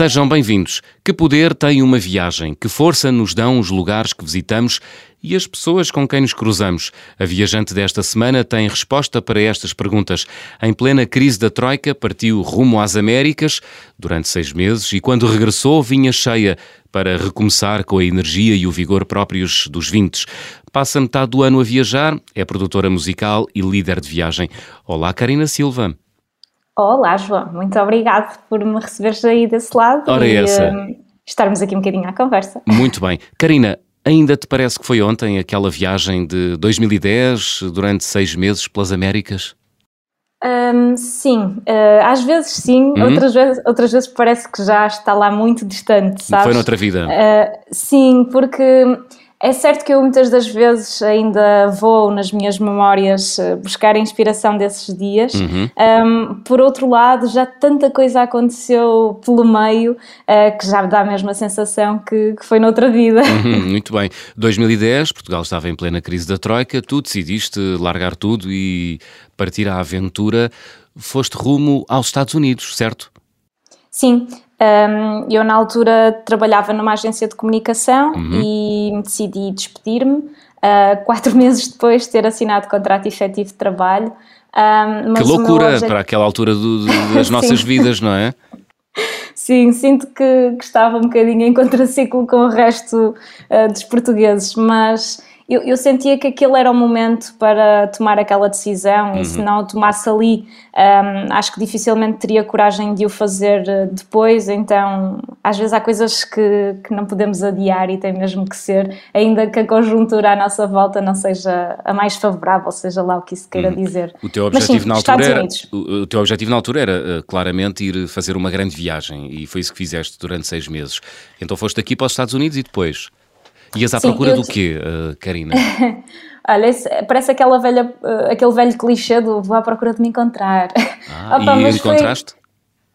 Sejam bem-vindos. Que poder tem uma viagem? Que força nos dão os lugares que visitamos e as pessoas com quem nos cruzamos? A viajante desta semana tem resposta para estas perguntas. Em plena crise da Troika, partiu rumo às Américas durante seis meses e, quando regressou, vinha cheia para recomeçar com a energia e o vigor próprios dos vintes. Passa metade do ano a viajar, é produtora musical e líder de viagem. Olá, Karina Silva. Olá, João. Muito obrigado por me receberes aí desse lado Ora e essa. uh, estarmos aqui um bocadinho à conversa. Muito bem. Karina, ainda te parece que foi ontem aquela viagem de 2010, durante seis meses pelas Américas? Um, sim, uh, às vezes sim, Uhum. outras, vezes, outras vezes parece que já está lá muito distante, sabes? Foi noutra vida. Uh, sim, porque é certo que eu muitas das vezes ainda vou nas minhas memórias uh, buscar inspiração desses dias. Uhum. Um, por outro lado, já tanta coisa aconteceu pelo meio uh, que já me dá a mesma sensação que, que foi noutra vida. Uhum, muito bem. 2010, Portugal estava em plena crise da Troika, tu decidiste largar tudo e partir à aventura. Foste rumo aos Estados Unidos, certo? Sim, um, eu na altura trabalhava numa agência de comunicação Uhum. e decidi despedir-me. uh, quatro meses depois de ter assinado contrato efetivo de trabalho. Um, que loucura para aquela altura do- do- das nossas vidas, não é? Sim, sinto que, que estava um bocadinho em contraciclo com o resto uh, dos portugueses, mas eu, eu sentia que aquele era o momento para tomar aquela decisão e se não o tomasse ali, um, acho que dificilmente teria coragem de o fazer uh, depois. Então, às vezes há coisas que, que não podemos adiar e tem mesmo que ser, ainda que a conjuntura à nossa volta não seja a mais favorável, seja lá o que isso queira dizer. O teu Mas objetivo sim, na altura era, o teu objetivo na altura era eh, claramente ir fazer uma grande viagem e foi isso que fizeste durante seis meses. Então foste aqui para os Estados Unidos e depois ias à Sim, procura do te- quê, eh, Karina? Olha, esse- parece aquela velha, uh, aquele velho clichê do vou à procura de me encontrar. Ah, Opa, e mas foi- encontraste?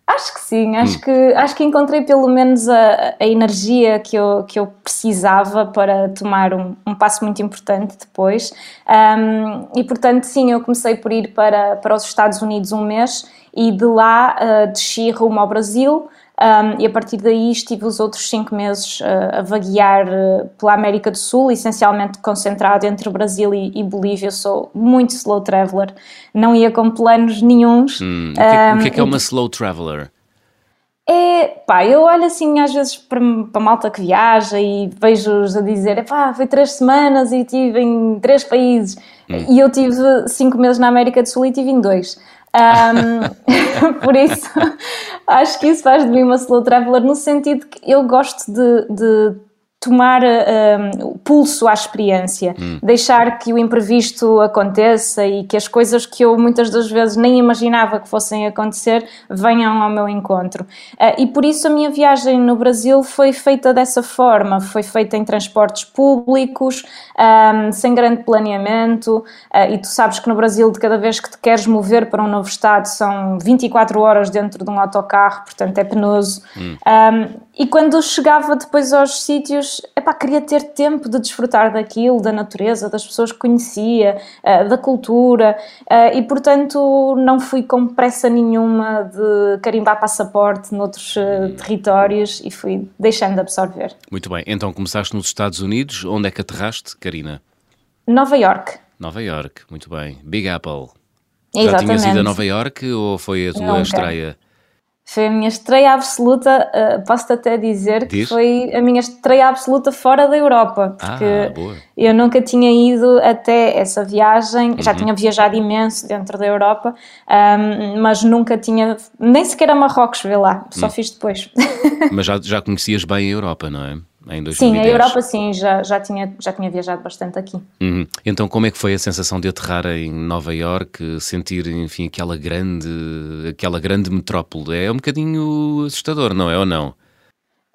Acho que sim, Hum. acho, que, acho que encontrei pelo menos a, a energia que eu, que eu precisava para tomar um, um passo muito importante depois. Um, e portanto, sim, eu comecei por ir para, para os Estados Unidos um mês e de lá uh, desci rumo ao Brasil. Um, e a partir daí estive os outros cinco meses uh, a vaguear uh, pela América do Sul, essencialmente concentrado entre Brasil e, e Bolívia. Eu sou muito slow traveler, não ia com planos nenhuns. Hum, o, que, é- o que é que é Um, uma slow traveler? é, pá, eu olho assim às vezes para, para a malta que viaja e vejo-os a dizer, pá, foi três semanas e estive em três países e eu tive cinco meses na América do Sul e estive em dois. Ahm, por isso, acho que isso faz de mim uma slow traveler no sentido que eu gosto de, de tomar ahm, o pulso à experiência, deixar que o imprevisto aconteça e que as coisas que eu muitas das vezes nem imaginava que fossem acontecer venham ao meu encontro. Ah, e por isso a minha viagem no Brasil foi feita dessa forma, foi feita em transportes públicos, ahm, sem grande planeamento, ah, e tu sabes que no Brasil de cada vez que te queres mover para um novo estado são 24 horas dentro de um autocarro, portanto é penoso. Um, e quando chegava depois aos sítios, epá, queria ter tempo de desfrutar daquilo, da natureza, das pessoas que conhecia, uh, da cultura, uh, e portanto não fui com pressa nenhuma de carimbar passaporte noutros uh, territórios e fui deixando de absorver. Muito bem, então começaste nos Estados Unidos, onde é que aterraste, Karina? Nova York. Nova York, muito bem. Big Apple. Já Exatamente. tinhas ido a Nova York ou foi a tua Nunca. estreia? Foi a minha estreia absoluta, uh, posso-te até dizer que Diz. foi a minha estreia absoluta fora da Europa, porque Ah, eu nunca tinha ido até essa viagem, já Uhum. tinha viajado imenso dentro da Europa, um, mas nunca tinha, nem sequer a Marrocos, vê lá, só fiz depois. Mas já, já conhecias bem a Europa, não é? Em 2010. sim, a Europa sim, já, já, tinha, já tinha viajado bastante aqui. Uhum. Então, como é que foi a sensação de aterrar em Nova York, sentir, enfim, aquela grande, aquela grande metrópole? É um bocadinho assustador, não é ou não?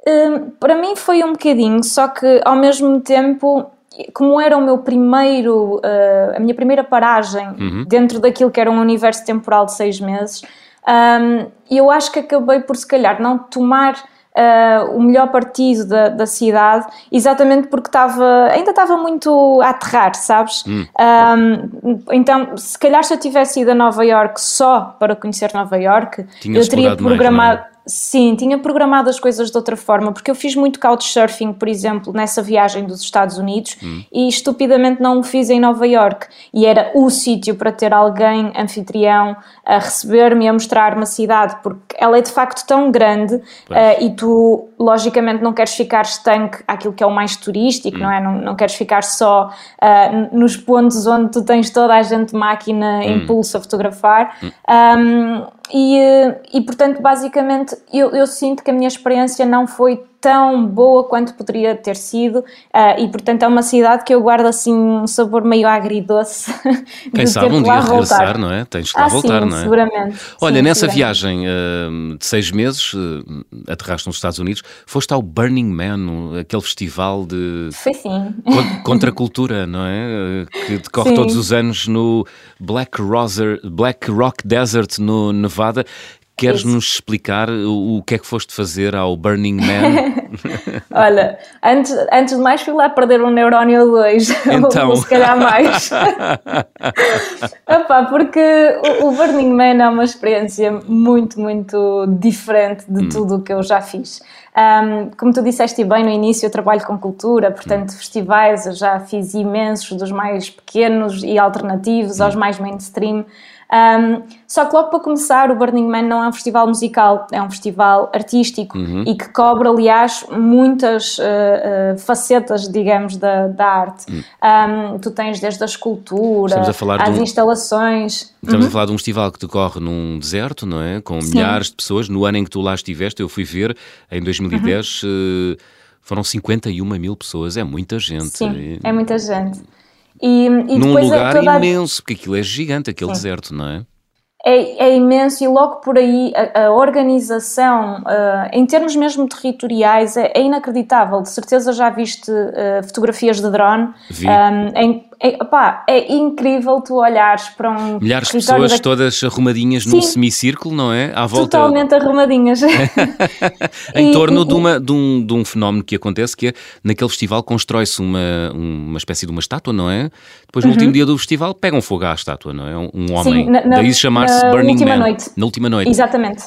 Hum, para mim foi um bocadinho, só que ao mesmo tempo, como era o meu primeiro, uh, a minha primeira paragem dentro daquilo que era um universo temporal de seis meses, um, eu acho que acabei por se calhar não tomar uh, o melhor partido da, da cidade, exatamente porque estava, ainda estava muito a aterrar, sabes? Um, então, se calhar se eu tivesse ido a Nova York só para conhecer Nova York, Tinhas eu teria mais, programado. é? Sim, tinha programado as coisas de outra forma, porque eu fiz muito couchsurfing, por exemplo, nessa viagem dos Estados Unidos hum. e estupidamente não o fiz em Nova York. E era o sítio para ter alguém anfitrião a receber-me e a mostrar-me a cidade, porque ela é de facto tão grande uh, e tu, logicamente, não queres ficar estanque àquilo que é o mais turístico, hum. não é? Não, não queres ficar só uh, nos pontos onde tu tens toda a gente máquina hum. pulso a fotografar. Um, e, eh, e portanto, basicamente, eu, eu, sinto que a minha experiência não foi tão boa quanto poderia ter sido, uh, e portanto é uma cidade que eu guardo assim um sabor meio agridoce. Quem sabe um dia regressar, não é? Tens que lá ah, voltar, sim, não é? Seguramente. Olha, sim, nessa viagem uh, de seis meses, uh, aterraste nos Estados Unidos, foste ao Burning Man, aquele festival de. Foi sim. Contra a cultura, não é? Que decorre sim. todos os anos no Black, Roser, Black Rock Desert, no Nevada. Queres nos explicar o, o, que é que foste fazer ao Burning Man? Olha, antes, antes de mais fui lá perder um neurónio ou dois, então... ou se calhar mais. Opa, porque o, o, Burning Man é uma experiência muito, muito diferente de hum. tudo o que eu já fiz. Um, como tu disseste bem no início, eu trabalho com cultura, portanto, hum. festivais eu já fiz imensos, dos mais pequenos e alternativos hum. aos mais mainstream. Um, só que logo para começar, o Burning Man não é um festival musical, é um festival artístico uhum. e que cobre, aliás, muitas uh, uh, facetas, digamos, da, da arte. Uhum. Um, tu tens desde a escultura, às um, instalações. Estamos uhum. a falar de um festival que decorre num deserto, não é? Com Sim. milhares de pessoas. No ano em que tu lá estiveste, eu fui ver, em 2010. Uh, foram 51 mil pessoas, é muita gente. Sim, é muita gente. E, e Num lugar toda... imenso, porque aquilo é gigante, aquele Sim. deserto, não é? É, é, imenso e logo por aí a, a organização, uh, em termos mesmo territoriais, é, é, inacreditável. De certeza já viste uh, fotografias de drone. Um, em é, opá, é incrível tu olhares para um. Milhares de pessoas da... todas arrumadinhas Sim. num semicírculo, não é? À volta. Totalmente arrumadinhas. em e, torno e, de, uma, de, um, de um fenómeno que acontece que é naquele festival constrói-se uma, uma espécie de uma estátua, não é? Depois, no uhum. último dia do festival, pegam fogo à estátua, não é? Um homem. Sim, na, na, Daí chamar-se Burning última Man. Noite. Na última noite. Exatamente.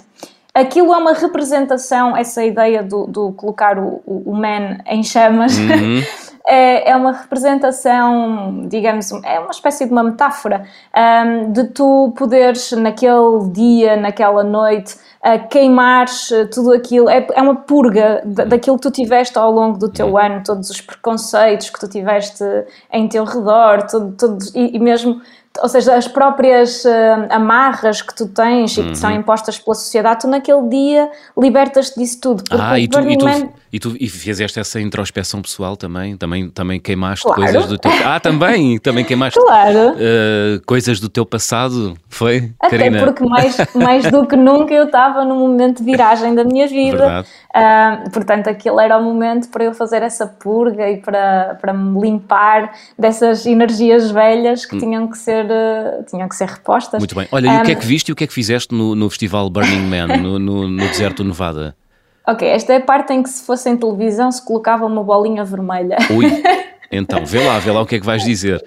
Aquilo é uma representação, essa ideia do, do colocar o, o, man em chamas. Uhum. é, é uma representação, digamos, é uma espécie de uma metáfora um, de tu poderes naquele dia, naquela noite, uh, queimares uh, tudo aquilo, é, é uma purga daquilo que tu tiveste ao longo do teu ano, todos os preconceitos que tu tiveste em teu redor, tudo, tudo, e, e mesmo ou seja, as próprias uh, amarras que tu tens uhum. e que são uhum. impostas pela sociedade, tu naquele dia libertas-te disso tudo. Ah, e tu, e, tu, Man... e tu e fizeste essa introspeção pessoal também? Também, também queimaste claro. coisas do teu... Ah, também! Também queimaste claro. uh, coisas do teu passado, foi, Até Karina? porque mais, mais do que nunca eu estava num momento de viragem da minha vida. Uh, portanto, aquele era o momento para eu fazer essa purga e para, para me limpar dessas energias velhas que hum. tinham que ser ser, tinham que ser repostas. Muito bem. Olha, um, e o que é que viste e o que é que fizeste no, no festival Burning Man, no, no, no deserto Nevada? Ok, esta é a parte em que se fosse em televisão se colocava uma bolinha vermelha. Ui, então, vê lá, vê lá o que é que vais dizer.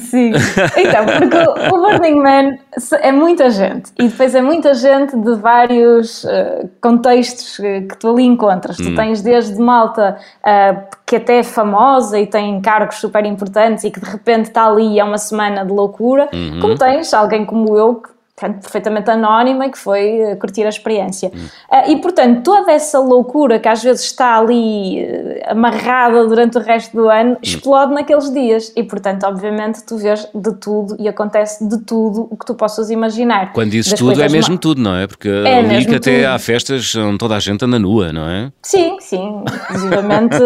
Sim, então, porque o Burning Man é muita gente e depois é muita gente de vários uh, contextos que tu ali encontras. Hum. Tu tens desde malta uh, que até é famosa e tem cargos super importantes e que de repente está ali e é uma semana de loucura, uhum. como tens alguém como eu que portanto, perfeitamente anónima e que foi uh, curtir a experiência. Hum. Uh, e, portanto, toda essa loucura que às vezes está ali uh, amarrada durante o resto do ano, hum. explode naqueles dias. E, portanto, obviamente, tu vês de tudo e acontece de tudo o que tu possas imaginar. Quando dizes tudo, é mesmo tudo, não é? Porque é ali que até tudo. há festas onde toda a gente anda nua, não é? Sim, sim. Inclusivamente,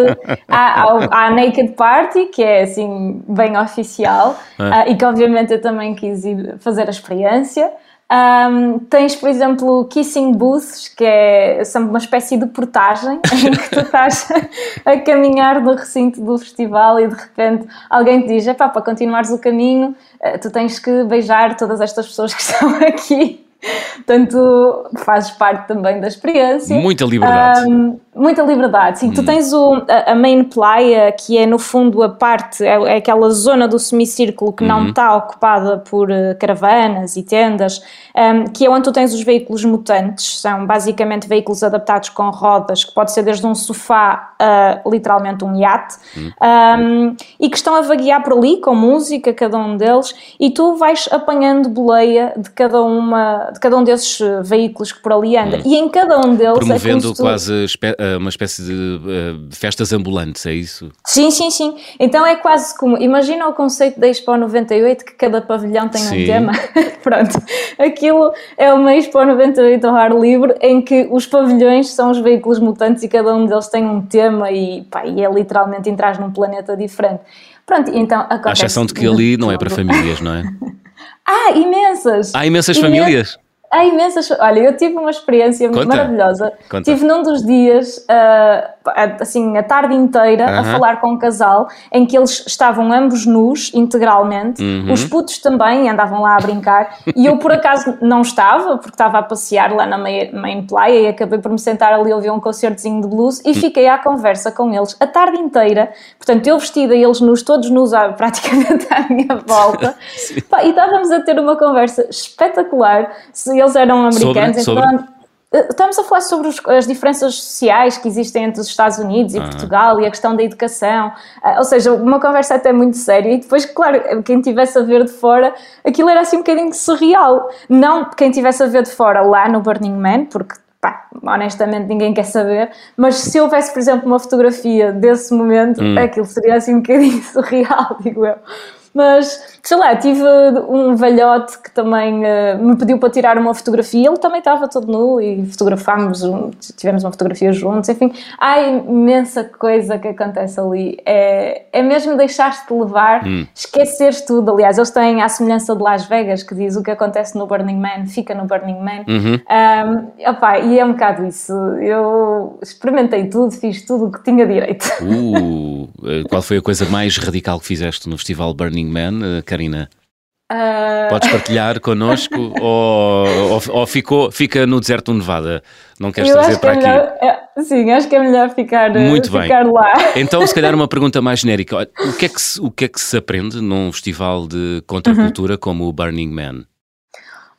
há, há, a Naked Party, que é, assim, bem oficial, ah. e que, obviamente, eu também quis ir fazer a experiência. Um, tens, por exemplo, kissing booths, que é uma espécie de portagem em que tu estás a caminhar no recinto do festival e de repente alguém te diz: para continuares o caminho, eh, tu tens que beijar todas estas pessoas que estão aqui. Portanto, fazes parte também da experiência. Muita liberdade. Um, Muita liberdade, sim. Hum. Tu tens o, a, a, main playa, que é no fundo a parte, é, é aquela zona do semicírculo que não está uhum. ocupada por uh, caravanas e tendas, um, que é onde tu tens os veículos mutantes, são basicamente veículos adaptados com rodas, que pode ser desde um sofá a literalmente um iate, hum. um, e que estão a vaguear por ali com música, cada um deles, e tu vais apanhando boleia de cada, uma, de cada um desses eh, veículos que por ali anda. E em cada um deles. É Promovendo é quase eh, uma espécie de uh, festas ambulantes, é isso? Sim, sim, sim. Então é quase como. Imagina o conceito da Expo 98 que cada pavilhão tem sim. um tema. Pronto. Aquilo é uma Expo 98 ao ar livre em que os pavilhões são os veículos mutantes e cada um deles tem um tema e, pá, e é literalmente entrar num planeta diferente. Pronto, então acontece. À exceção de que ali não é para famílias, não é? ah, imensas! Há imensas famílias! Há imensas. Olha, eu tive uma experiência Conta. maravilhosa. Conta. Tive num dos dias, uh, assim, a tarde inteira, uh -huh. a falar com um casal em que eles estavam ambos nus, integralmente. Uh uhum. Os putos também andavam lá a brincar. e eu, por acaso, não estava, porque estava a passear lá na main playa e acabei por me sentar ali a ouvir um concertozinho de blues e hum. fiquei à conversa com eles a tarde inteira. Portanto, eu vestida e eles nus, todos nus praticamente à minha volta. e estávamos a ter uma conversa espetacular eles eram americanos, sobre, então sobre? Eh, estamos a falar sobre os, as diferenças sociais que existem entre os Estados Unidos e ah. Portugal e a questão da educação, uh, ou seja, uma conversa até muito séria. E depois, claro, quem tivesse a ver de fora, aquilo era assim um bocadinho surreal. Não quem tivesse a ver de fora lá no Burning Man, porque pá, honestamente ninguém quer saber, mas se houvesse, por exemplo, uma fotografia desse momento, hum. aquilo seria assim um bocadinho surreal, digo eu. Mas, sei lá, tive um velhote que também uh, me pediu para tirar uma fotografia, ele também estava todo nu e fotografámos, tivemos uma fotografia juntos, enfim, há imensa coisa que acontece ali. É, é mesmo deixar-te levar, hum. esqueceres tudo. Aliás, eles têm a semelhança de Las Vegas, que diz o que acontece no Burning Man, fica no Burning Man. Uhum. Um, opa, e é um bocado isso. Eu experimentei tudo, fiz tudo o que tinha direito. Uh, qual foi a coisa mais radical que fizeste no Festival Burning Man, eh, Karina? Uh... Podes partilhar connosco ou, ou, ou, ficou, fica no deserto do Nevada? Não queres Eu trazer para é melhor, é, sim, acho que é melhor ficar, eh, Muito ficar bem. lá. Então, se calhar, uma pergunta mais genérica: o que é que se, o que é que se aprende num festival de contracultura uhum. como o Burning Man?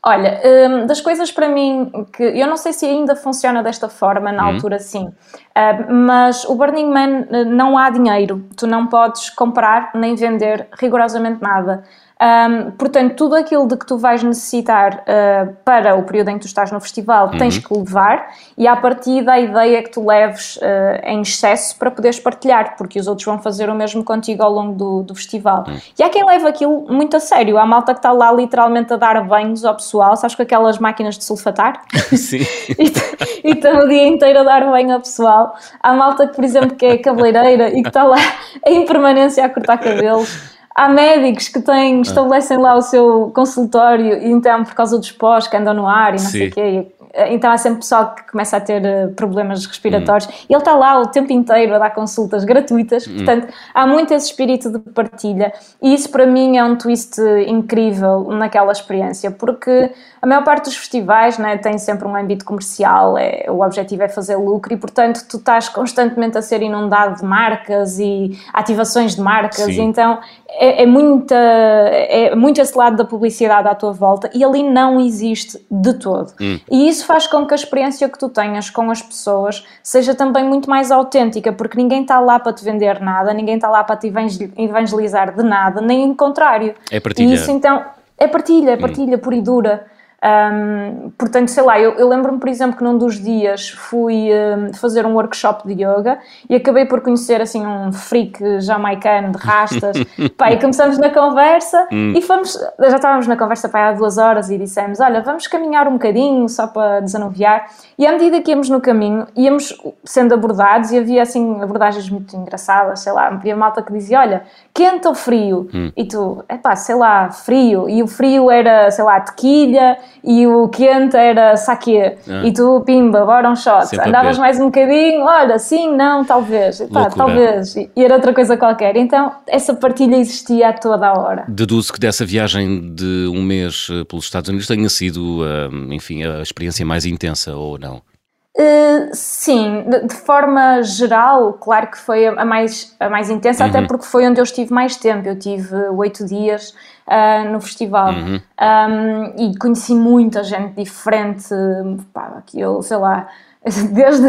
Olha, um, das coisas para mim que eu não sei se ainda funciona desta forma, na uhum. altura sim, uh, mas o Burning Man eh, não há dinheiro, tu não podes comprar nem vender rigorosamente nada. Um, portanto, tudo aquilo de que tu vais necessitar uh, para o período em que tu estás no festival uhum. tens que levar, e a partir da ideia que tu leves uh, em excesso para poderes partilhar, porque os outros vão fazer o mesmo contigo ao longo do, do festival. Uhum. E há quem leva aquilo muito a sério. Há malta que está lá literalmente a dar banhos ao pessoal, sabes, com aquelas máquinas de sulfatar? Sim. e estão o dia inteiro a dar banho ao pessoal. Há malta que, por exemplo, que é cabeleireira e que está lá em permanência a cortar cabelos. Há médicos que têm, ah. estabelecem lá o seu consultório e então por causa dos pós que andam no ar e não Sim. sei o quê, então há sempre pessoal que começa a ter eh, problemas respiratórios hum. e ele está lá o tempo inteiro a dar consultas gratuitas, hum. portanto há muito esse espírito de partilha e isso para mim é um twist incrível naquela experiência, porque a maior parte dos festivais né, tem sempre um âmbito comercial, é, o objetivo é fazer lucro e portanto tu estás constantemente a ser inundado de marcas e ativações de marcas, Sim. então é, é, muita, é muito esse lado da publicidade à tua volta e ali não existe de todo. Hum. E isso faz com que a experiência que tu tenhas com as pessoas seja também muito mais autêntica, porque ninguém está lá para te vender nada, ninguém está lá para te evangelizar de nada, nem o contrário. É partilha. E isso então é partilha, é partilha hum. pura e dura. Um, portanto, sei lá, eu, eu lembro-me, por exemplo, que num dos dias fui um, fazer um workshop de yoga e acabei por conhecer assim um freak jamaicano de rastas. pá, e começamos na conversa hum. e fomos, já estávamos na conversa pá, há duas horas e dissemos: Olha, vamos caminhar um bocadinho só para desanuviar. E à medida que íamos no caminho, íamos sendo abordados e havia assim abordagens muito engraçadas, sei lá, havia malta que dizia: Olha, quente ou frio? Hum. E tu, é pá, sei lá, frio. E o frio era, sei lá, tequilha e o quente era saque. Ah. E tu, pimba, bora um shot. Sempre Andavas mais um bocadinho, olha, sim, não, talvez. Pá, talvez. E era outra coisa qualquer. Então, essa partilha existia a toda a hora. Deduzo que dessa viagem de um mês eh, pelos Estados Unidos tenha sido, eh, enfim, a experiência mais intensa, ou não? Uh, sim, de, de, forma geral, claro que foi a, a mais, a mais intensa, uhum. até porque foi onde eu estive mais tempo. Eu tive oito dias uh, no festival uhum. um, e conheci muita gente diferente. Pá, aqui eu, sei lá, desde.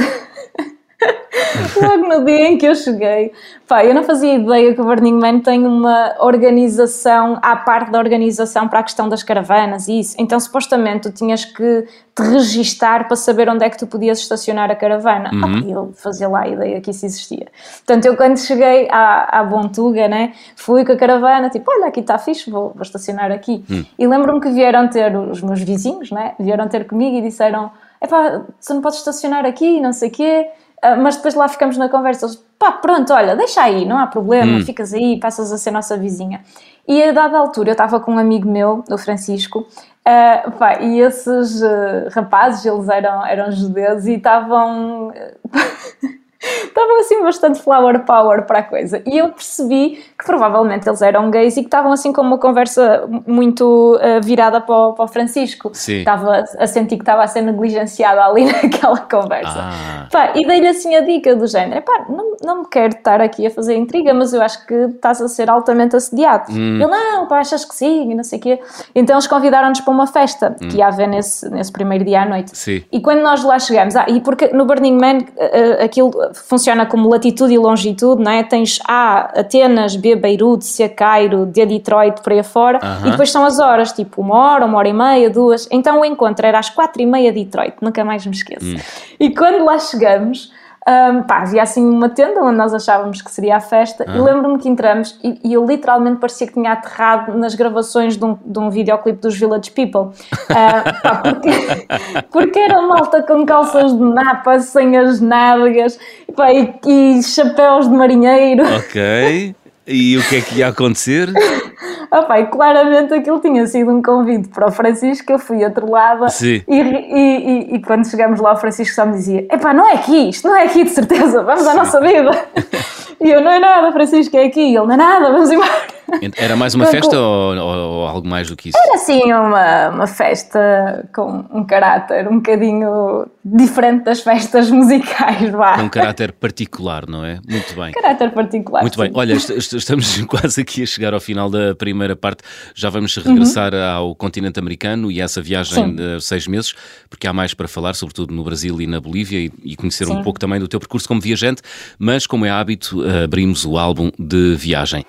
Logo no dia em que eu cheguei, pá, eu não fazia ideia que o Burning Man tem uma organização, à parte da organização para a questão das caravanas e isso. Então, supostamente, tu tinhas que te registar para saber onde é que tu podias estacionar a caravana. Uhum. Ah, eu fazia lá a ideia que isso existia. Portanto, eu quando cheguei à, à Bontuga, né, fui com a caravana, tipo, olha, aqui está fixe, vou, vou estacionar aqui. Uhum. E lembro-me que vieram ter os meus vizinhos, né, vieram ter comigo e disseram, epá, tu não podes estacionar aqui, não sei o quê. Uh, mas depois lá ficamos na conversa, pá, pronto, olha, deixa aí, não há problema, hum. ficas aí, passas a ser nossa vizinha. E a dada altura eu estava com um amigo meu, o Francisco, uh, pá, e esses uh, rapazes, eles eram, eram judeus e estavam. estavam assim bastante flower power para a coisa. E eu percebi que provavelmente eles eram gays e que estavam assim com uma conversa muito uh, virada para o, para o, Francisco. Sim. Estava a sentir que estava a ser negligenciado ali naquela conversa. Ah. Pá, e dei-lhe assim a dica do género: pá, não, não me quero estar aqui a fazer intriga, mas eu acho que estás a ser altamente assediado. Hum. Ele, não, pá, achas que sim, e não sei o quê. Então eles convidaram-nos para uma festa hum. que ia haver nesse, nesse primeiro dia à noite. Sim. E quando nós lá chegamos, ah, e porque no Burning Man uh, aquilo funciona como latitude e longitude, não é? Tens A, Atenas, B, Beirute, C, Cairo, D, Detroit, por aí afora, uh -huh. e depois são as horas, tipo uma hora, uma hora e meia, duas. Então o encontro era às quatro e meia de Detroit, nunca mais me esqueço. Hum. E quando lá chegamos um, pá, havia assim uma tenda onde nós achávamos que seria a festa e lembro-me que entramos e, e, eu literalmente parecia que tinha aterrado nas gravações de um, de um videoclipe dos Village People. Uh, pá, porque, porque era malta com calças de napa sem as nádegas pá, e, e chapéus de marinheiro. Ok e o que é que ia acontecer? Opa, e claramente aquilo tinha sido um convite para o Francisco, eu fui atrelada. E, e, e, e, quando chegamos lá o Francisco só me dizia epá, não é aqui, isto não é aqui de certeza, vamos Sim. à nossa vida. E eu, não é nada, Francisco, é aqui. E ele, não é nada, vamos embora. Era mais uma festa ou, ou, algo mais do que isso? Era sim uma, uma festa com um caráter um bocadinho diferente das festas musicais, vá. Um caráter particular, não é? Muito bem. Caráter particular. Muito sim. bem. Olha, estamos quase aqui a chegar ao final da primeira parte. Já vamos regressar uhum. ao continente americano e essa viagem sim. de seis meses, porque há mais para falar, sobretudo no Brasil e na Bolívia, e, e conhecer sim. um pouco também do teu percurso como viajante. Mas, como é hábito, abrimos o álbum de viagem.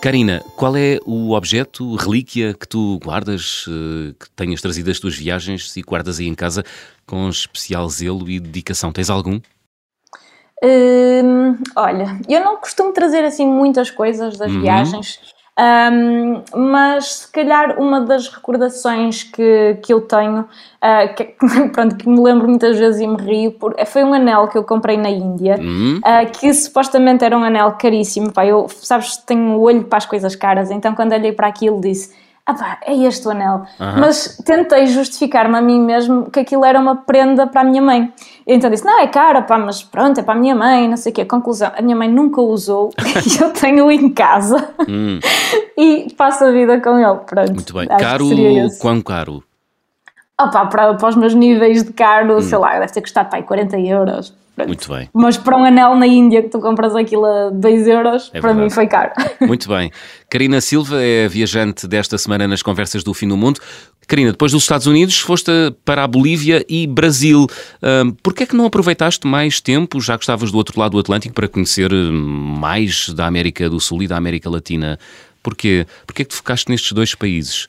Karina, qual é o objeto, relíquia que tu guardas, eh, que tenhas trazido das tuas viagens e guardas aí em casa com especial zelo e dedicação? Tens algum? Hum, olha, eu não costumo trazer assim muitas coisas das uhum. viagens. Um, mas se calhar uma das recordações que, que eu tenho, uh, que, pronto, que me lembro muitas vezes e me rio, por, foi um anel que eu comprei na Índia, uhum. uh, que supostamente era um anel caríssimo. Pá, eu, sabes, tenho um olho para as coisas caras, então quando olhei para aquilo disse ah pá, é este o anel. Uhum. Mas tentei justificar-me a mim mesmo que aquilo era uma prenda para a minha mãe. Então disse, não, é cara, pá, mas pronto, é para a minha mãe, não sei o quê. Conclusão, a minha mãe nunca usou e eu tenho em casa hum. e passo a vida com ele, pronto. Muito bem. Caro, quão caro? Opa, para, para os meus níveis de caro, hum. sei lá, deve ter custado pá, 40 euros. Muito bem. Mas para um anel na Índia que tu compras aquilo a 2 euros, é para mim foi caro. Muito bem. Karina Silva é viajante desta semana nas Conversas do Fim do Mundo. Karina, depois dos Estados Unidos foste para a Bolívia e Brasil. Um, Porquê é que não aproveitaste mais tempo, já que estavas do outro lado do Atlântico, para conhecer hum, mais da América do Sul e da América Latina? Porquê? Porquê é que te focaste nestes dois países?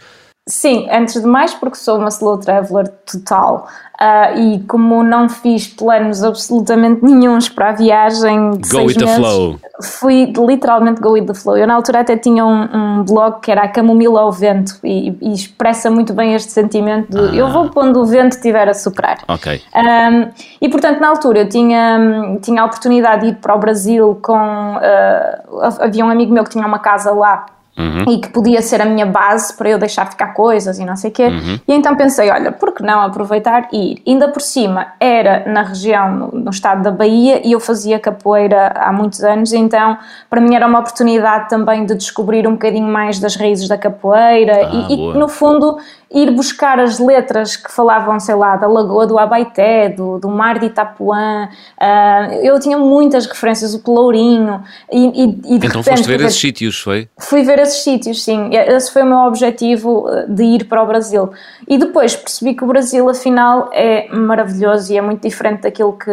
Sim, antes de mais porque sou uma slow traveler total uh, e como não fiz planos absolutamente nenhums para a viagem de go seis with meses, the flow. fui literalmente go with the flow. Eu na altura até tinha um, um blog que era a camomila ao vento e, e, expressa muito bem este sentimento de ah. eu vou quando o vento estiver a soprar. Ok. Um, e portanto na altura eu tinha, tinha a oportunidade de ir para o Brasil com... Uh, havia um amigo meu que tinha uma casa lá Uhum. E que podia ser a minha base para eu deixar ficar coisas e não sei o quê. Uhum. E então pensei, olha, por que não aproveitar e ir? Ainda por cima, era na região, no, no, estado da Bahia, e eu fazia capoeira há muitos anos, então para mim era uma oportunidade também de descobrir um bocadinho mais das raízes da capoeira ah, e, e, no fundo, ir buscar as letras que falavam, sei lá, da Lagoa do Abaité, do, do Mar de Itapuã. Uh, eu tinha muitas referências, o Pelourinho. E, e, e então repente, foste ver esses sítios, foi? Fui ver esses sítios, sim. Esse foi o meu objetivo eh, de ir para o Brasil. E depois percebi que o Brasil, afinal, é maravilhoso e é muito diferente daquilo que,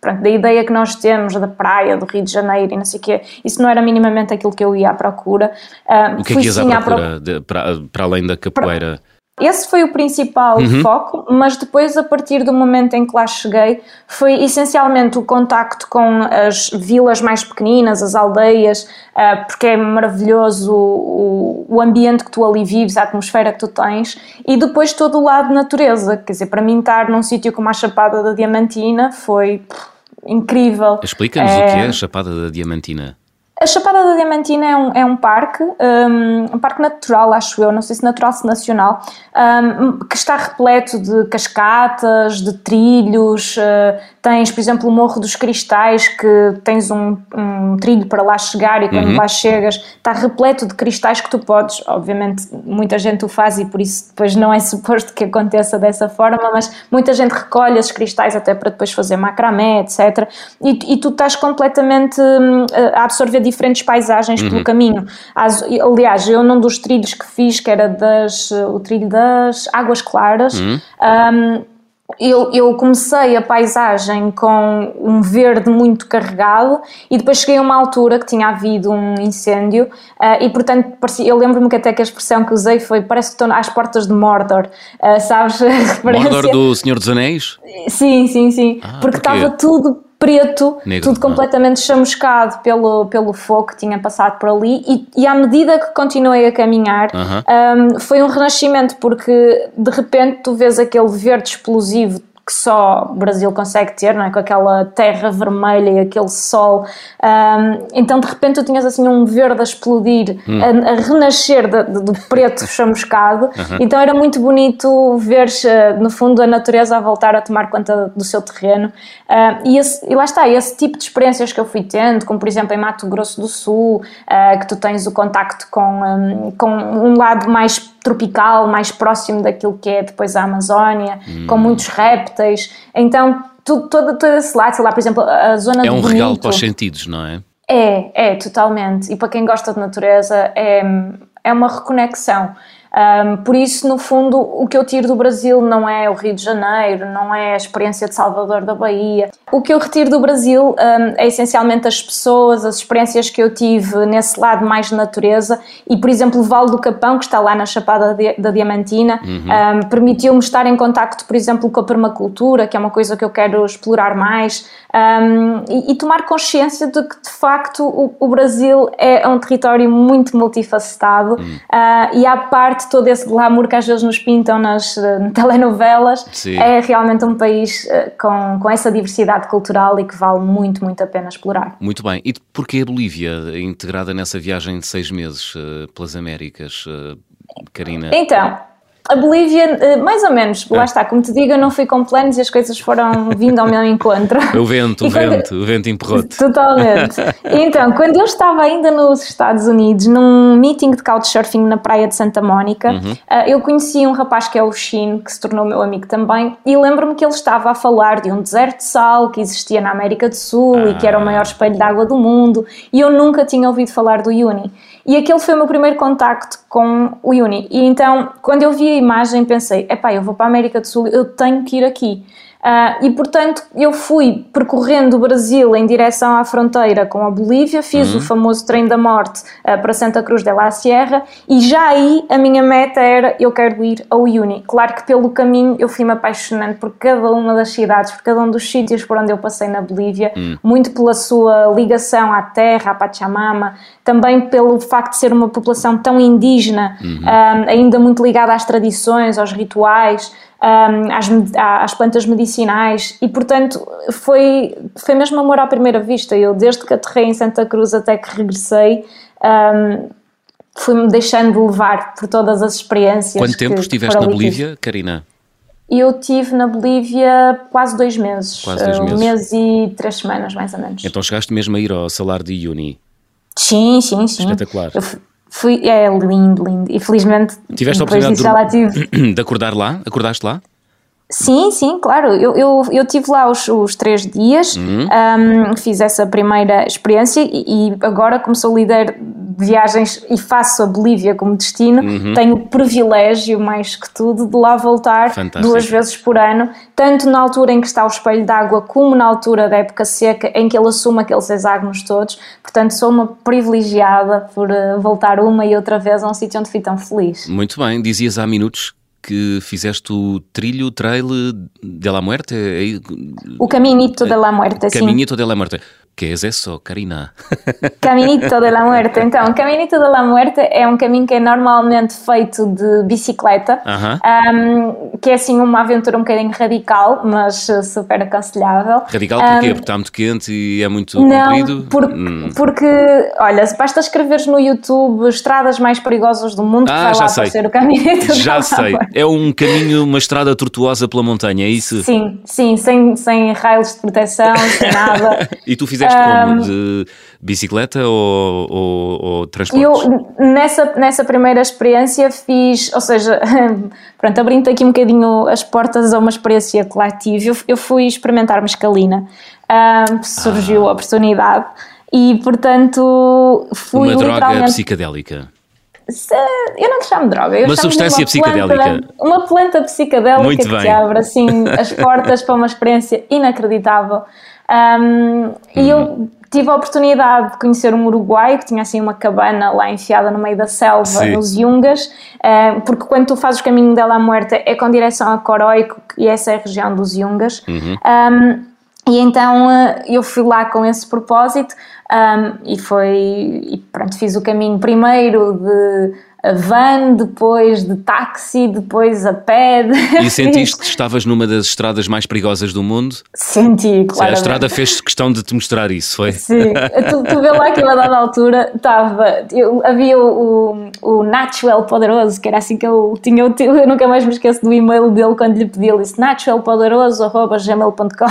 pronto, da ideia que nós temos da praia, do Rio de Janeiro e não sei o quê, isso não era minimamente aquilo que eu ia à procura. Uh, o que é que ias à procura, de, para, para além da capoeira? Para, esse foi o principal uhum. foco, mas depois, a partir do momento em que lá cheguei, foi essencialmente o contacto com as vilas mais pequeninas, as aldeias, uh, porque é maravilhoso o, o, ambiente que tu ali vives, a atmosfera que tu tens, e depois todo o lado natureza. Quer dizer, para mim, estar num sítio como a Chapada da Diamantina foi incrível. Explica-nos é... o que é a Chapada da Diamantina. A Chapada da Diamantina é um, é um parque, um, um, parque natural, acho eu, não sei se natural, se nacional, um, que está repleto de cascatas, de trilhos. Uh, tens, por exemplo, o Morro dos Cristais, que tens um, um trilho para lá chegar e quando uhum. lá chegas está repleto de cristais que tu podes. Obviamente, muita gente o faz e por isso depois não é suposto que aconteça dessa forma, mas muita gente recolhe esses cristais até para depois fazer macramé, etc. E, e tu estás completamente hum, a absorver diferentes paisagens uhum. pelo caminho. As, aliás, eu num dos trilhos que fiz, que era das, o trilho das Águas Claras, uhum. um, eu, eu, comecei a paisagem com um verde muito carregado e depois cheguei a uma altura que tinha havido um incêndio uh, e portanto eu lembro-me que até que a expressão que usei foi parece que estou às portas de Mordor, uh, sabes? Mordor do Senhor dos Anéis? Sim, sim, sim, ah, porque estava tudo preto, Negro, tudo completamente chamuscado pelo, pelo fogo que tinha passado por ali, e, e à medida que continuei a caminhar, uh -huh. um, foi um renascimento, porque de repente tu vês aquele verde explosivo que só o Brasil consegue ter, não é? Com aquela terra vermelha e aquele sol. Um, então, de repente, tu tinhas assim um verde a explodir, hum. a, a, renascer do preto chamuscado. Uhum. Então, era muito bonito ver, no fundo, a natureza a voltar a tomar conta do seu terreno. Uh, e, esse, e, lá está, esse tipo de experiências que eu fui tendo, como por exemplo em Mato Grosso do Sul, uh, que tu tens o contacto com, um, com um lado mais tropical, mais próximo daquilo que é depois a Amazónia, hum. com muitos Então, tudo, todo, todo esse lado, sei lá, por exemplo, a zona É um Bonito, regalo para os sentidos, não é? É, é, totalmente. E para quem gosta de natureza, é, é uma reconexão. Um, por isso, no fundo, o que eu tiro do Brasil não é o Rio de Janeiro, não é a experiência de Salvador da Bahia. O que eu retiro do Brasil um, é essencialmente as pessoas, as experiências que eu tive nesse lado mais de natureza e, por exemplo, o Vale do Capão, que está lá na Chapada da Diamantina, uhum. um, permitiu-me estar em contacto, por exemplo, com a permacultura, que é uma coisa que eu quero explorar mais e, e, tomar consciência de que, de facto, o, o Brasil é um território muito multifacetado uhum. uh, e, à parte parte todo esse glamour que às vezes nos pintam nas uh, telenovelas, Sim. é realmente um país uh, com, com essa diversidade cultural e que vale muito, muito a pena explorar. Muito bem. E porquê a Bolívia integrada nessa viagem de seis meses uh, pelas Américas, Karina? Então, a Bolívia, eh, mais ou menos, lá é. está, como te digo, eu não fui com planos e as coisas foram vindo ao meu encontro. O vento, o quando... vento, o vento empurrou-te. Totalmente. Então, quando eu estava ainda nos Estados Unidos, num meeting de couchsurfing na praia de Santa Mónica, uhum. Eh, eu conheci um rapaz que é o Shin, que se tornou meu amigo também, e lembro-me que ele estava a falar de um deserto de sal que existia na América do Sul ah. e que era o maior espelho de água do mundo, e eu nunca tinha ouvido falar do Uni. E aquele foi o meu primeiro contacto com o Uni. E então, quando eu vi a imagem, pensei: epá, eu vou para a América do Sul, eu tenho que ir aqui. Uh, e portanto eu fui percorrendo o Brasil em direção à fronteira com a Bolívia, fiz uhum. o famoso trem da morte uh, para Santa Cruz de la Sierra e já aí a minha meta era eu quero ir ao Uni. Claro que pelo caminho eu fui me apaixonando por cada uma das cidades, por cada um dos sítios por onde eu passei na Bolívia, uhum. muito pela sua ligação à terra, à Pachamama, também pelo facto de ser uma população tão indígena, uhum. Ah, ainda muito ligada às tradições, aos rituais um, às, às, plantas medicinais e, portanto, foi, foi mesmo amor à primeira vista. Eu, desde que aterrei em Santa Cruz até que regressei, um, fui-me deixando de levar por todas as experiências. Quanto tempo que, estiveste na Bolívia, Karina? Eu tive na Bolívia quase dois meses. Quase dois meses. Um mês e três semanas, mais ou menos. Então chegaste mesmo a ir ao salário de Uni? Sim, sim, sim. Espetacular. Eu fui, é lindo, lindo. E felizmente. Tiveste a oportunidade de, tive... de acordar lá? Acordaste lá? Sim, sim, claro. Eu, eu, eu tive lá os, os três dias, uhum. um, fiz essa primeira experiência e, e, agora, como sou líder de viagens e faço a Bolívia como destino, uhum. tenho o privilégio, mais que tudo, de lá voltar Fantástico. duas vezes por ano, tanto na altura em que está o espelho d'água, como na altura da época seca, em que ele assume aqueles hexágonos todos. Portanto, sou uma privilegiada por uh, voltar uma e outra vez a um sítio onde fui tão feliz. Muito bem, dizias há minutos que fizeste o trilho, o trail de la muerte? É o Caminito de la Muerte, sim. Caminito de la Muerte. Que é isso, Karina? Caminito de la Muerte. Então, Caminito de la Muerte é um caminho que é normalmente feito de bicicleta, uh -huh. um, que é assim uma aventura um bocadinho radical, mas super aconselhável. Radical porquê? Um, porque está muito quente e é muito não, comprido? Por, hum. porque, olha, basta escreveres no YouTube estradas mais perigosas do mundo, ah, que vai já lá sei. o Caminito Já sei. É um caminho, uma estrada tortuosa pela montanha, é isso? Sim, sim, sem, sem raios de proteção, sem nada. e tu fizeste como? De bicicleta ou, ou, ou transportes? Eu, nessa, nessa primeira experiência, fiz, ou seja, pronto, abrindo aqui um bocadinho as portas a uma experiência que lá tive, eu, eu fui experimentar mescalina, um, surgiu ah. a oportunidade e, portanto, fui Uma droga psicadélica. Eu não te chamo droga, eu uma substância psicadélica. Planta, uma planta psicadélica Muito que bem. te abre assim as portas para uma experiência inacreditável. Um, E eu uhum. tive a oportunidade de conhecer um uruguaio que tinha assim uma cabana lá enfiada no meio da selva, Sim. nos Yungas, uh, porque quando tu fazes o caminho dela à muerte é com direção a Coroico, e essa é a região dos Yungas. Uhum. Um, e então uh, eu fui lá com esse propósito um, e foi, e pronto, fiz o caminho primeiro de a van, depois de táxi, depois a pé. E sentiste que estavas numa das estradas mais perigosas do mundo? Senti, claro. A estrada fez questão de te mostrar isso, foi? Sim, tu, tu vê lá que eu a dada altura estava, eu, havia o, o, o Poderoso, que era assim que eu tinha, eu, eu nunca mais me esqueço do e-mail dele quando lhe pedi, ele disse natuelpoderoso.gmail.com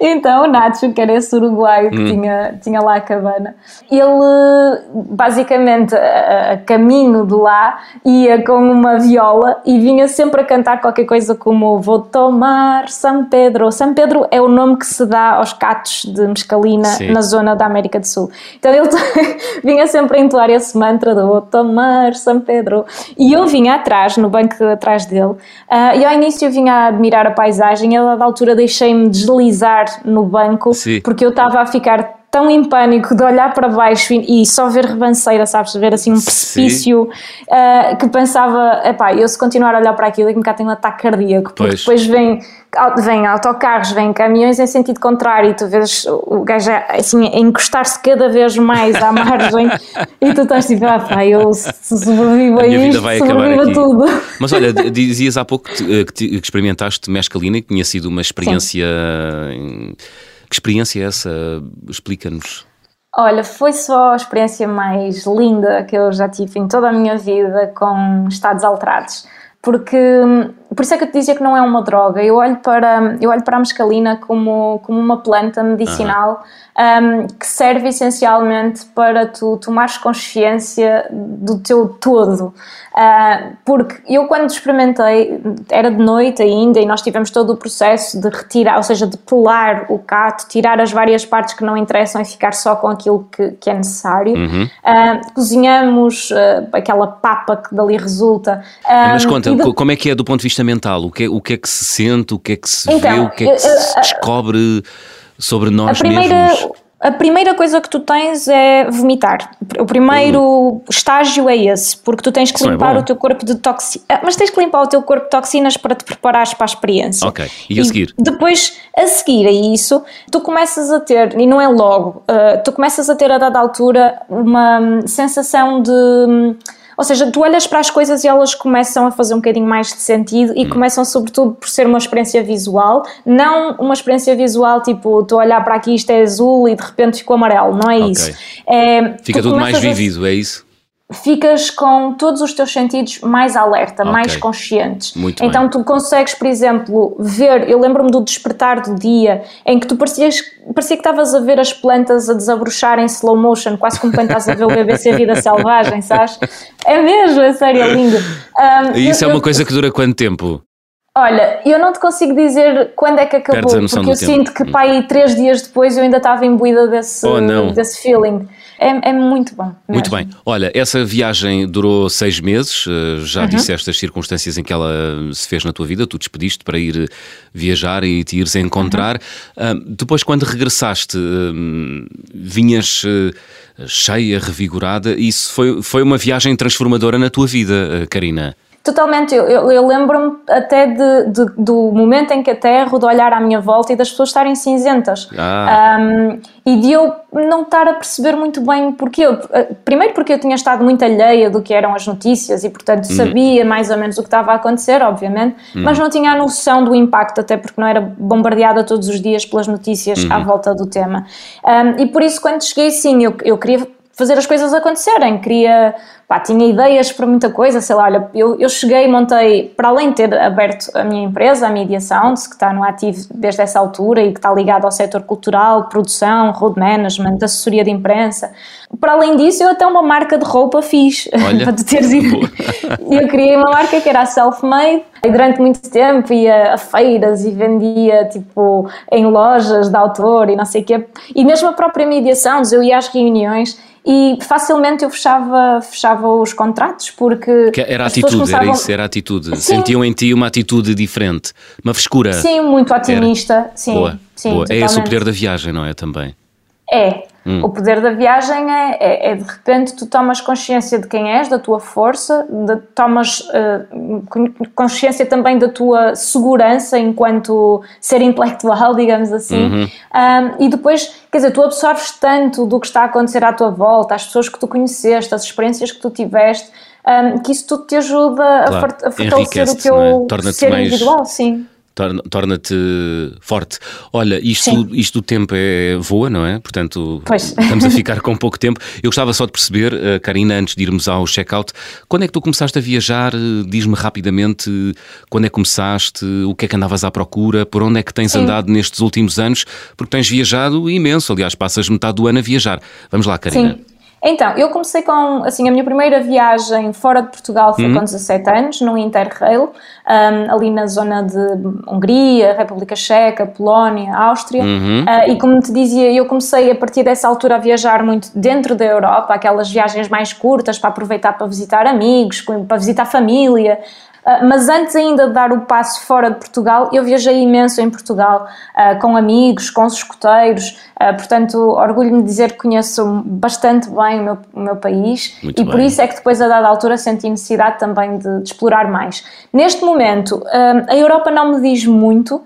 Então o Nacho, que era esse uruguaio que hum. tinha, tinha lá a cabana, ele basicamente basicamente a, a, caminho de lá ia com uma viola e vinha sempre a cantar qualquer coisa como Vou tomar São Pedro. São Pedro é o nome que se dá aos catos de mescalina Sim. na zona da América do Sul. Então ele vinha sempre a entoar esse mantra de Vou tomar São Pedro. E eu vinha atrás, no banco atrás dele, uh, e ao início eu vinha a admirar a paisagem, e a da altura deixei-me deslizar no banco Sim. porque eu estava a ficar tão em pânico de olhar para baixo e, e só ver rebanceira, sabes? Ver assim um precipício uh, que pensava, epá, eu se continuar a olhar para aquilo, daqui a tenho um ataque cardíaco, porque pois. depois vem, vem autocarros, vem caminhões em sentido contrário e tu vês o gajo assim, a encostar-se cada vez mais à margem e tu estás tipo, ah pá, eu sobrevivo a, a isto, vai sobrevivo a tudo. Mas olha, dizias há pouco que, que, que experimentaste mescalina e que tinha sido uma experiência... Sim que experiência é essa? Explica-nos. Olha, foi só a experiência mais linda que eu já tive em toda a minha vida com estados alterados. Porque, por isso é que eu te dizia que não é uma droga. Eu olho para, eu olho para a mescalina como, como uma planta medicinal um, que serve essencialmente para tu tomares consciência do teu todo. Uh, porque eu, quando experimentei, era de noite ainda e nós tivemos todo o processo de retirar, ou seja, de pular o cato, tirar as várias partes que não interessam e ficar só com aquilo que, que é necessário. Uhum. Uh, cozinhamos uh, aquela papa que dali resulta. Mas conta, de... como é que é do ponto de vista mental? O que é, o que, é que se sente, o que é que se então, vê, o que é que se descobre? sobre nós a primeira, mesmos? A primeira coisa que tu tens é vomitar. O primeiro uhum. estágio é esse, porque tu tens que Isso é limpar é o teu corpo de toxinas. Ah, mas tens que limpar o teu corpo de toxinas para te preparares para a experiência. Ok. E a seguir? E depois, a seguir a isso, tu começas a ter, e não é logo, uh, tu começas a ter a dada altura uma sensação de Ou seja, tu olhas para as coisas e elas começam a fazer um bocadinho mais de sentido e hum. começam, sobretudo, por ser uma experiência visual, não uma experiência visual tipo, tu olhar para aqui isto é azul e de repente ficou amarelo, não é okay. isso. É, Fica tudo mais vivido, a... é isso? Ficas com todos os teus sentidos mais alerta, okay. mais conscientes. Muito então bem. tu consegues, por exemplo, ver, eu lembro-me do despertar do dia, em que tu parecias, parecia que estavas a ver as plantas a desabrochar em slow motion, quase como quando estás a ver o BBC Vida Selvagem, sabes? É mesmo, é sério, é lindo. Um, isso eu, é uma coisa que dura quanto tempo? Olha, eu não te consigo dizer quando é que acabou, porque eu tempo. sinto que, pá, aí três dias depois eu ainda estava imbuída desse, oh, desse feeling. É, é muito bom. Mesmo. Muito bem. Olha, essa viagem durou seis meses, eh, já uhum. disseste as circunstâncias em que ela se fez na tua vida, tu despediste para ir viajar e te ires encontrar. Uhum. Uh, depois, quando regressaste, vinhas uh, cheia, revigorada, isso foi, foi uma viagem transformadora na tua vida, Karina? Totalmente, eu, eu, eu lembro-me até de, de, do momento em que aterro, de olhar à minha volta e das pessoas estarem cinzentas. Ah. Um, e de eu não estar a perceber muito bem porque eu, eh, primeiro porque eu tinha estado muito alheia do que eram as notícias e portanto uhum. sabia mais ou menos o que estava a acontecer, obviamente, uhum. mas não tinha a noção do impacto, até porque não era bombardeada todos os dias pelas notícias uhum. à volta do tema. Um, e por isso quando cheguei sim, eu, eu queria fazer as coisas acontecerem, queria pá, tinha ideias para muita coisa, sei lá, olha, eu, eu cheguei montei, para além de ter aberto a minha empresa, a Media Sounds, que está no ativo desde essa altura e que está ligado ao setor cultural, produção, road management, assessoria de imprensa, para além disso, eu até uma marca de roupa fiz, para tu teres ideia. eu criei uma marca que era Self-Made, e durante muito tempo ia a feiras e vendia, tipo, em lojas de autor e não sei o quê, e mesmo a própria Media Sounds, eu ia às reuniões e facilmente eu fechava, fechava os contratos porque. Que era atitude, começavam... era isso, era atitude. Sim. Sentiam em ti uma atitude diferente, uma frescura. Sim, muito otimista. Era. Sim, boa, sim, boa. É esse o poder da viagem, não é? Também. É. Hum. O poder da viagem é, é, é, de repente tu tomas consciência de quem és, da tua força, de, tomas uh, consciência também da tua segurança enquanto ser intelectual, digamos assim, uhum. um, e depois, quer dizer, tu absorves tanto do que está a acontecer à tua volta, as pessoas que tu conheceste, as experiências que tu tiveste, um, que isso tudo te ajuda claro. a, fortalecer o teu é? ser mais... individual, sim torna-te forte. Olha, isto, isto do tempo é voa, não é? Portanto, pois. estamos a ficar com pouco tempo. Eu gostava só de perceber, uh, Karina, antes de irmos ao check-out, quando é que tu começaste a viajar? Diz-me rapidamente quando é que começaste, o que é que andavas à procura, por onde é que tens Sim. andado nestes últimos anos, porque tens viajado imenso, aliás, passas metade do ano a viajar. Vamos lá, Karina. Sim. Então, eu comecei com, assim, a minha primeira viagem fora de Portugal foi uhum. com 17 anos, no Interrail, um, ali na zona de Hungria, República Checa, Polónia, Áustria, uhum. uh, e como te dizia, eu comecei a partir dessa altura a viajar muito dentro da Europa, aquelas viagens mais curtas para aproveitar para visitar amigos, para visitar família, ah, mas antes ainda de dar o passo fora de Portugal, eu viajei imenso em Portugal, uh, com amigos, com os escuteiros, uh, portanto, orgulho-me de dizer que conheço bastante bem o meu, o meu país Muito e bem. por isso é que depois, a dada altura, senti necessidade também de, de explorar mais. Neste momento, a Europa não me diz muito,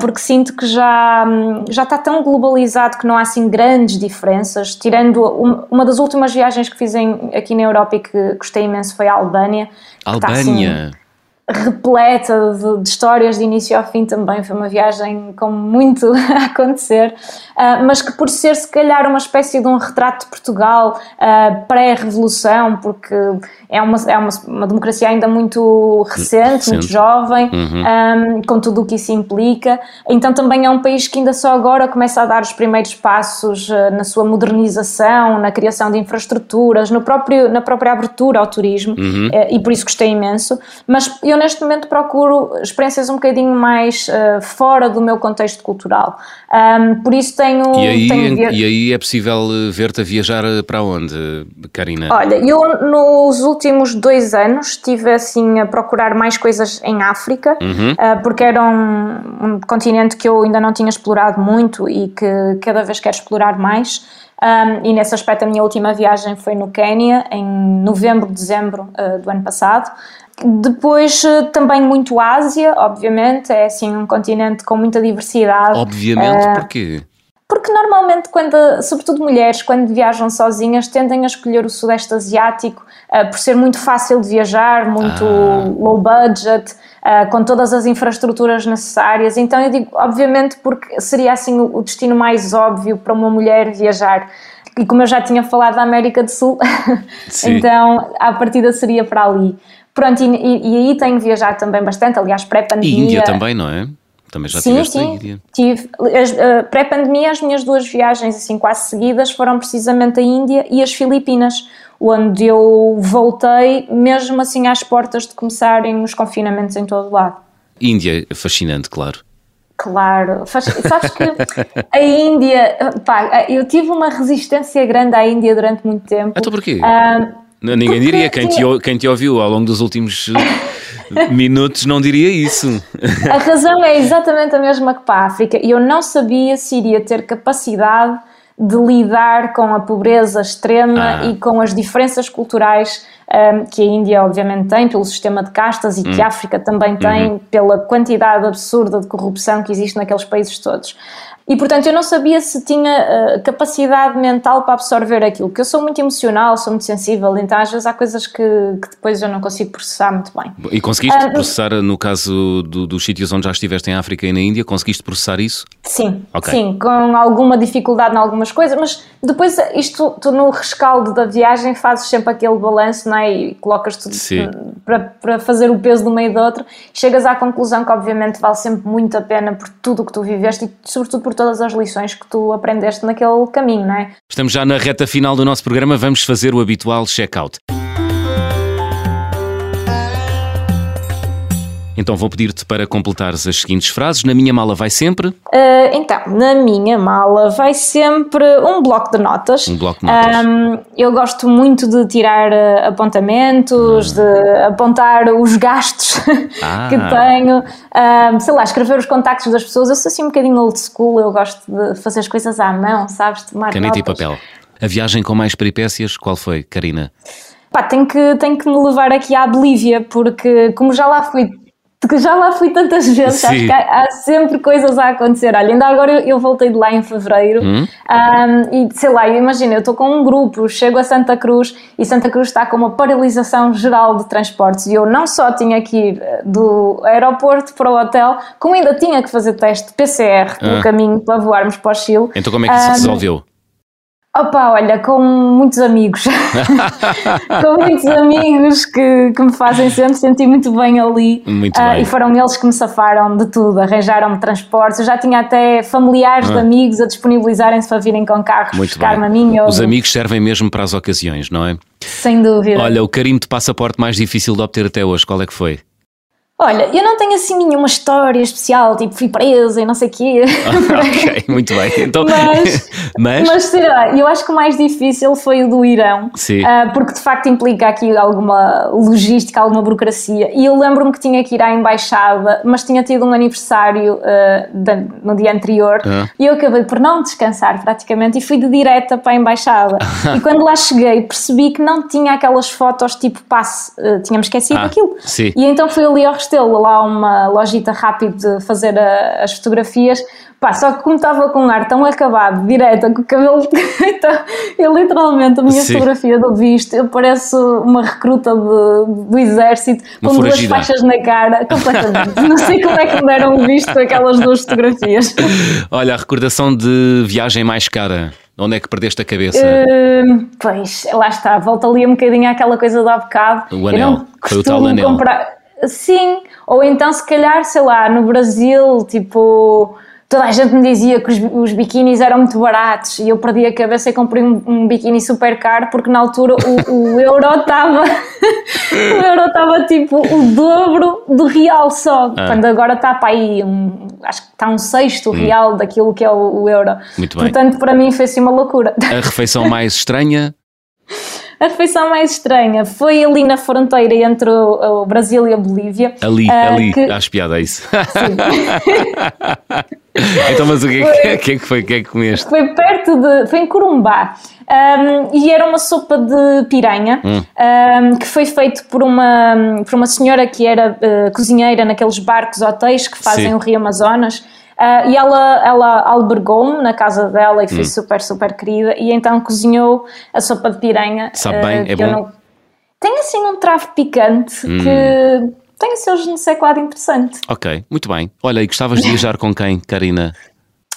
porque sinto que já, já está tão globalizado que não há assim grandes diferenças, tirando uma das últimas viagens que fiz em, aqui na Europa e que gostei imenso foi a Albânia. Albânia? Repleta de, de, histórias de início ao fim também. Foi uma viagem com muito a acontecer, uh, mas que por ser se calhar uma espécie de um retrato de Portugal uh, pré-revolução, porque é uma, é uma, uma democracia ainda muito recente, muito jovem, uhum. um, com tudo o que isso implica. Então também é um país que ainda só agora começa a dar os primeiros passos uh, na sua modernização, na criação de infraestruturas, no próprio, na própria abertura ao turismo, uhum. uh, e por isso gostei imenso. Mas eu neste momento procuro experiências um bocadinho mais uh, fora do meu contexto cultural. Um, por isso tenho. E aí, tenho e aí é possível ver-te a viajar para onde, Karina? Olha, eu nos últimos últimos dois anos estive assim a procurar mais coisas em África, uhum. uh, porque era um, um, continente que eu ainda não tinha explorado muito e que cada vez quero explorar mais. Um, e nesse aspecto a minha última viagem foi no Quênia, em novembro, dezembro uh, do ano passado. Depois uh, também muito Ásia, obviamente, é assim um continente com muita diversidade. Obviamente, uh, porquê? porque normalmente, quando, sobretudo mulheres, quando viajam sozinhas, tendem a escolher o Sudeste Asiático uh, por ser muito fácil de viajar, muito ah. low budget, uh, com todas as infraestruturas necessárias. Então, eu digo, obviamente, porque seria assim o, o destino mais óbvio para uma mulher viajar. E como eu já tinha falado da América do Sul, então a partida seria para ali. Pronto, e, e, aí tenho viajado também bastante, aliás, pré-pandemia. E Índia também, não é? Também já sim, sim. a Índia? tive. Uh, Pré-pandemia, as minhas duas viagens, assim, quase seguidas, foram precisamente a Índia e as Filipinas, onde eu voltei, mesmo assim, às portas de começarem os confinamentos em todo o lado. Índia, fascinante, claro. Claro, sabes que a Índia, pá, eu tive uma resistência grande à Índia durante muito tempo. Então porquê? Uh, Ninguém diria, quem te, quem te ouviu ao longo dos últimos minutos não diria isso. A razão é exatamente a mesma que para a África. Eu não sabia se iria ter capacidade de lidar com a pobreza extrema ah. e com as diferenças culturais um, que a Índia obviamente tem pelo sistema de castas e hum. que a África também tem uhum. pela quantidade absurda de corrupção que existe naqueles países todos. E portanto eu não sabia se tinha uh, capacidade mental para absorver aquilo, porque eu sou muito emocional, sou muito sensível, então às vezes há coisas que, que depois eu não consigo processar muito bem. E conseguiste uh, processar, no caso do, dos sítios onde já estiveste em África e na Índia, conseguiste processar isso? Sim, okay. sim, com alguma dificuldade em algumas coisas, mas depois isto tu no rescaldo da viagem fazes sempre aquele balanço não é? e colocas tudo para, para fazer o peso de uma e da outra, chegas à conclusão que obviamente vale sempre muito a pena por tudo o que tu viveste e sobretudo por por todas as lições que tu aprendeste naquele caminho, não é? Estamos já na reta final do nosso programa, vamos fazer o habitual check-out. Então vou pedir-te para completares as seguintes frases. Na minha mala vai sempre. Uh, então, na minha mala vai sempre um bloco de notas. Um bloco de notas. Um, eu gosto muito de tirar eh, apontamentos, hum. de apontar os gastos ah. que tenho, um, sei lá, escrever os contactos das pessoas. Eu sou assim um bocadinho old school, eu gosto de fazer as coisas à mão, sabes? Tomar Caneta notas. e papel. A viagem com mais peripécias, qual foi, Karina? Pá, tenho que, tenho que me levar aqui à Bolívia, porque como já lá fui porque já lá fui tantas vezes, Sim. acho que há, há, sempre coisas a acontecer. Olha, ainda agora eu, eu voltei de lá em fevereiro hum? um, e sei lá, imagina, eu estou com um grupo, chego a Santa Cruz e Santa Cruz está com uma paralisação geral de transportes e eu não só tinha que ir eh, do aeroporto para o hotel, como ainda tinha que fazer teste PCR no ah. caminho para voarmos para o Chile. Então como é que isso um, se resolveu? Opa, olha, com muitos amigos. com muitos amigos que, que me fazem sempre sentir muito bem ali. Muito uh, bem. E foram eles que me safaram de tudo, arranjaram-me transportes. Eu já tinha até familiares ah. de amigos a disponibilizarem-se para virem com carros buscar-me a mim. Os amigos servem mesmo para as ocasiões, não é? Sem dúvida. Olha, o carimbo de passaporte mais difícil de obter até hoje, qual é que foi? Olha, eu não tenho assim nenhuma história especial, tipo fui presa e não sei o quê. ok, muito bem. Então, mas, mas... mas será, eu acho que o mais difícil foi o do Irão. Uh, porque de facto implica aqui alguma logística, alguma burocracia. E eu lembro-me que tinha que ir à embaixada, mas tinha tido um aniversário uh, no dia anterior e eu acabei por não descansar praticamente e fui de direta para a embaixada. e quando lá cheguei percebi que não tinha aquelas fotos tipo passe, uh, tínhamos esquecido ah, aquilo. Sim. E então fui ali ao Restelo, lá uma lojita rápida de fazer a, as fotografias. Pá, só que como estava com um ar tão acabado, direta, com o cabelo. então, eu literalmente, a minha Sim. fotografia do visto, eu pareço uma recruta de, do exército, uma com duas faixas na cara, completamente. Não sei como é que me deram o visto aquelas duas fotografias. Olha, a recordação de viagem mais cara. Onde é que perdeste a cabeça? Uh, pois, lá está, volta ali um bocadinho àquela coisa do há bocado. O anel, foi o tal anel. Comprar Sim, ou então se calhar, sei lá, no Brasil, tipo, toda a gente me dizia que os, os biquínis eram muito baratos e eu perdi a cabeça e comprei um, um biquíni super caro porque na altura o, o euro estava o euro estava tipo o dobro do real só, ah. quando agora está para aí, um, acho que está um sexto hum. real daquilo que é o, o euro. Muito bem. Portanto, para mim foi assim uma loucura. A refeição mais estranha a refeição mais estranha foi ali na fronteira entre o, o Brasil e a Bolívia. Ali, uh, ali, que... acho piada a isso. Sim. então, mas o que, é foi, que, é que foi? O que é que comeste? Foi perto de. Foi em Corumbá. Um, e era uma sopa de piranha hum. um, que foi feito por uma, por uma senhora que era uh, cozinheira naqueles barcos hotéis que fazem Sim. o Rio Amazonas. Uh, e ela, ela albergou-me na casa dela e foi hum. super, super querida. E então cozinhou a sopa de piranha. Sabe uh, bem, é bom. Não... Tem assim um travo picante hum. que tem o seu não sei interessante. Ok, muito bem. Olha, e gostavas de viajar com quem, Karina?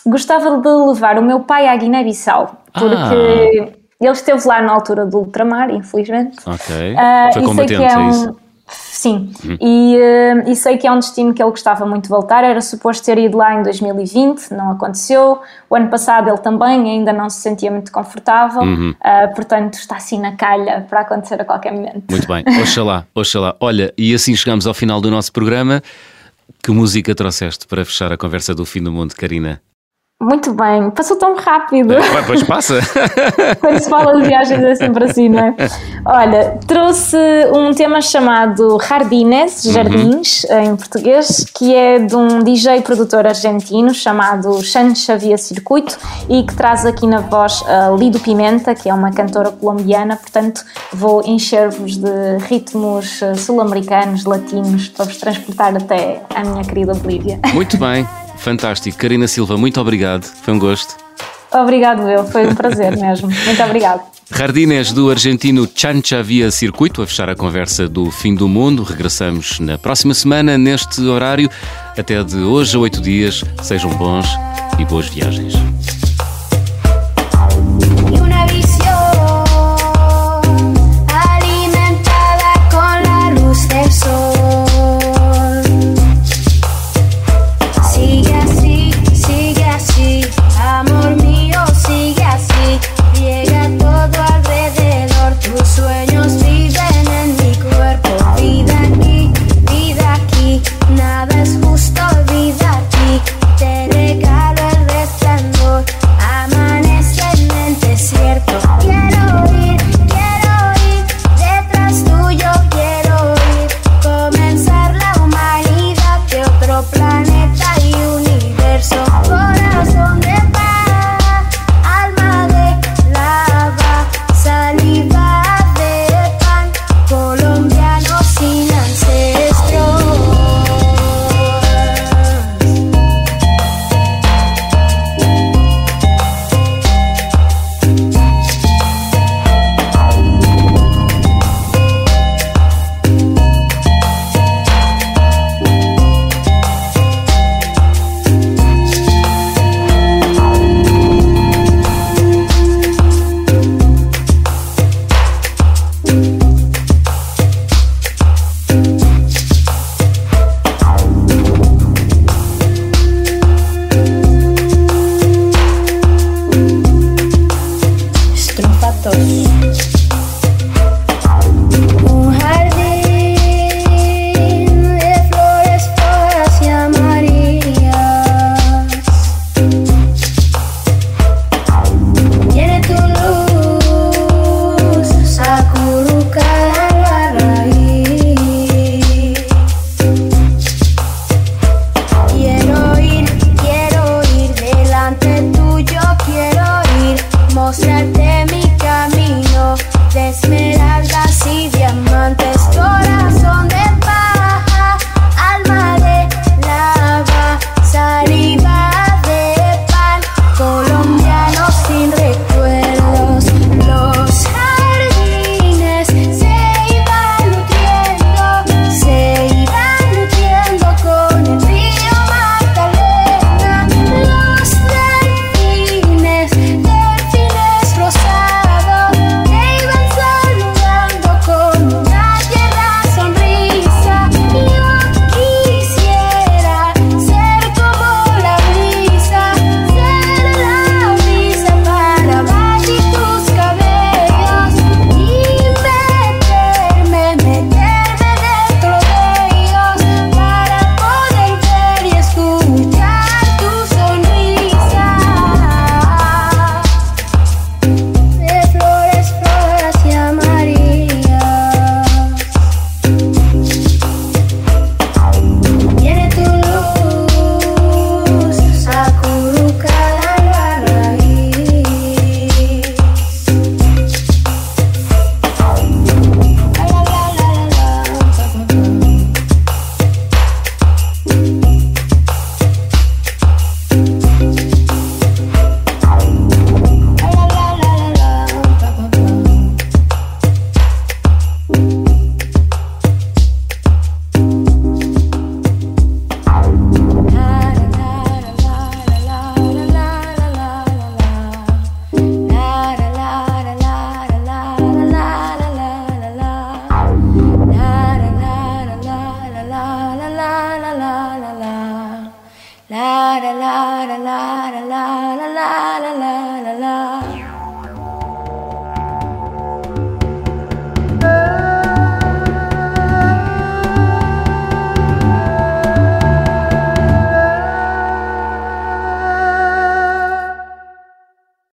Gostava de levar o meu pai à Guiné-Bissau, porque ah. ele esteve lá na altura do ultramar, infelizmente. Ok. Uh, Foi combatente, é, é um... isso? Sim, uhum. e, uh, e, sei que é um destino que ele gostava muito de voltar. Era suposto ter ido lá em 2020, não aconteceu. O ano passado ele também ainda não se sentia muito confortável, uhum. uh, portanto está assim na calha para acontecer a qualquer momento. Muito bem, oxalá, oxalá. Olha, e assim chegamos ao final do nosso programa. Que música trouxeste para fechar a conversa do fim do mundo, Karina? Muito bem, passou tão rápido. É, pois passa. Quando se fala de viagens é sempre assim, não é? Olha, trouxe um tema chamado Jardines, Jardins, uhum. em português, que é de um DJ produtor argentino chamado Xan Xavier Circuito e que traz aqui na voz a Lido Pimenta, que é uma cantora colombiana, portanto vou encher-vos de ritmos sul-americanos, latinos, para vos transportar até à minha querida Bolívia. Muito bem. Fantástico. Karina Silva, muito obrigado. Foi um gosto. Obrigado, eu. Foi um prazer mesmo. Muito obrigado. Jardines do argentino Chancha Via Circuito, a fechar a conversa do fim do mundo. Regressamos na próxima semana, neste horário. Até de hoje a oito dias. Sejam bons e boas viagens.